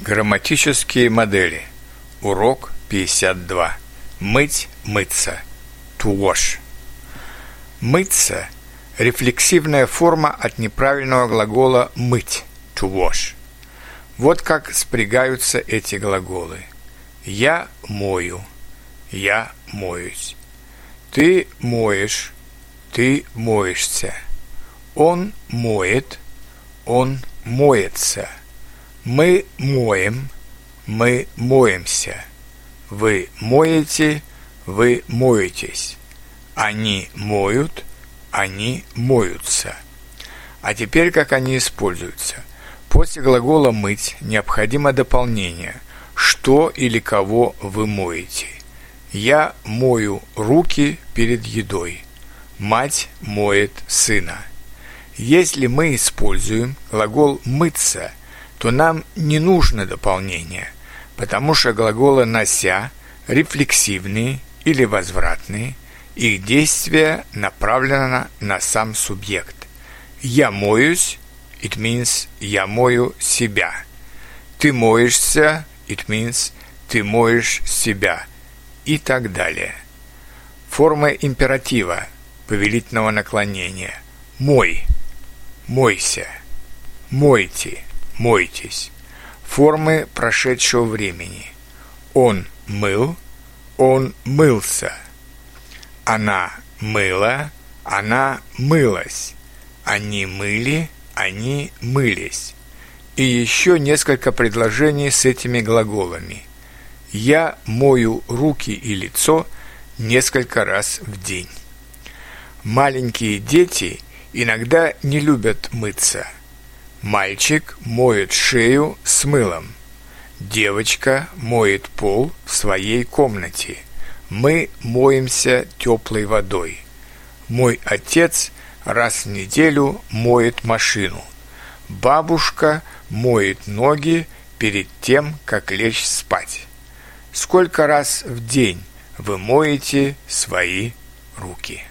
Грамматические модели. Урок 52. Мыть, мыться. To wash. Мыться – рефлексивная форма от неправильного глагола «мыть» – to wash. Вот как спрягаются эти глаголы. Я мою, я моюсь. Ты моешь, ты моешься. Он моет, он моется – мы моем, мы моемся. Вы моете, вы моетесь. Они моют, они моются. А теперь как они используются? После глагола «мыть» необходимо дополнение «что или кого вы моете». Я мою руки перед едой. Мать моет сына. Если мы используем глагол «мыться», то нам не нужно дополнение, потому что глаголы «нося» рефлексивные или возвратные, их действие направлено на сам субъект. «Я моюсь» – it means «я мою себя». «Ты моешься» – it means «ты моешь себя» и так далее. Форма императива повелительного наклонения «мой», «мойся», «мойте», мойтесь. Формы прошедшего времени. Он мыл, он мылся. Она мыла, она мылась. Они мыли, они мылись. И еще несколько предложений с этими глаголами. Я мою руки и лицо несколько раз в день. Маленькие дети иногда не любят мыться – Мальчик моет шею с мылом. Девочка моет пол в своей комнате. Мы моемся теплой водой. Мой отец раз в неделю моет машину. Бабушка моет ноги перед тем, как лечь спать. Сколько раз в день вы моете свои руки?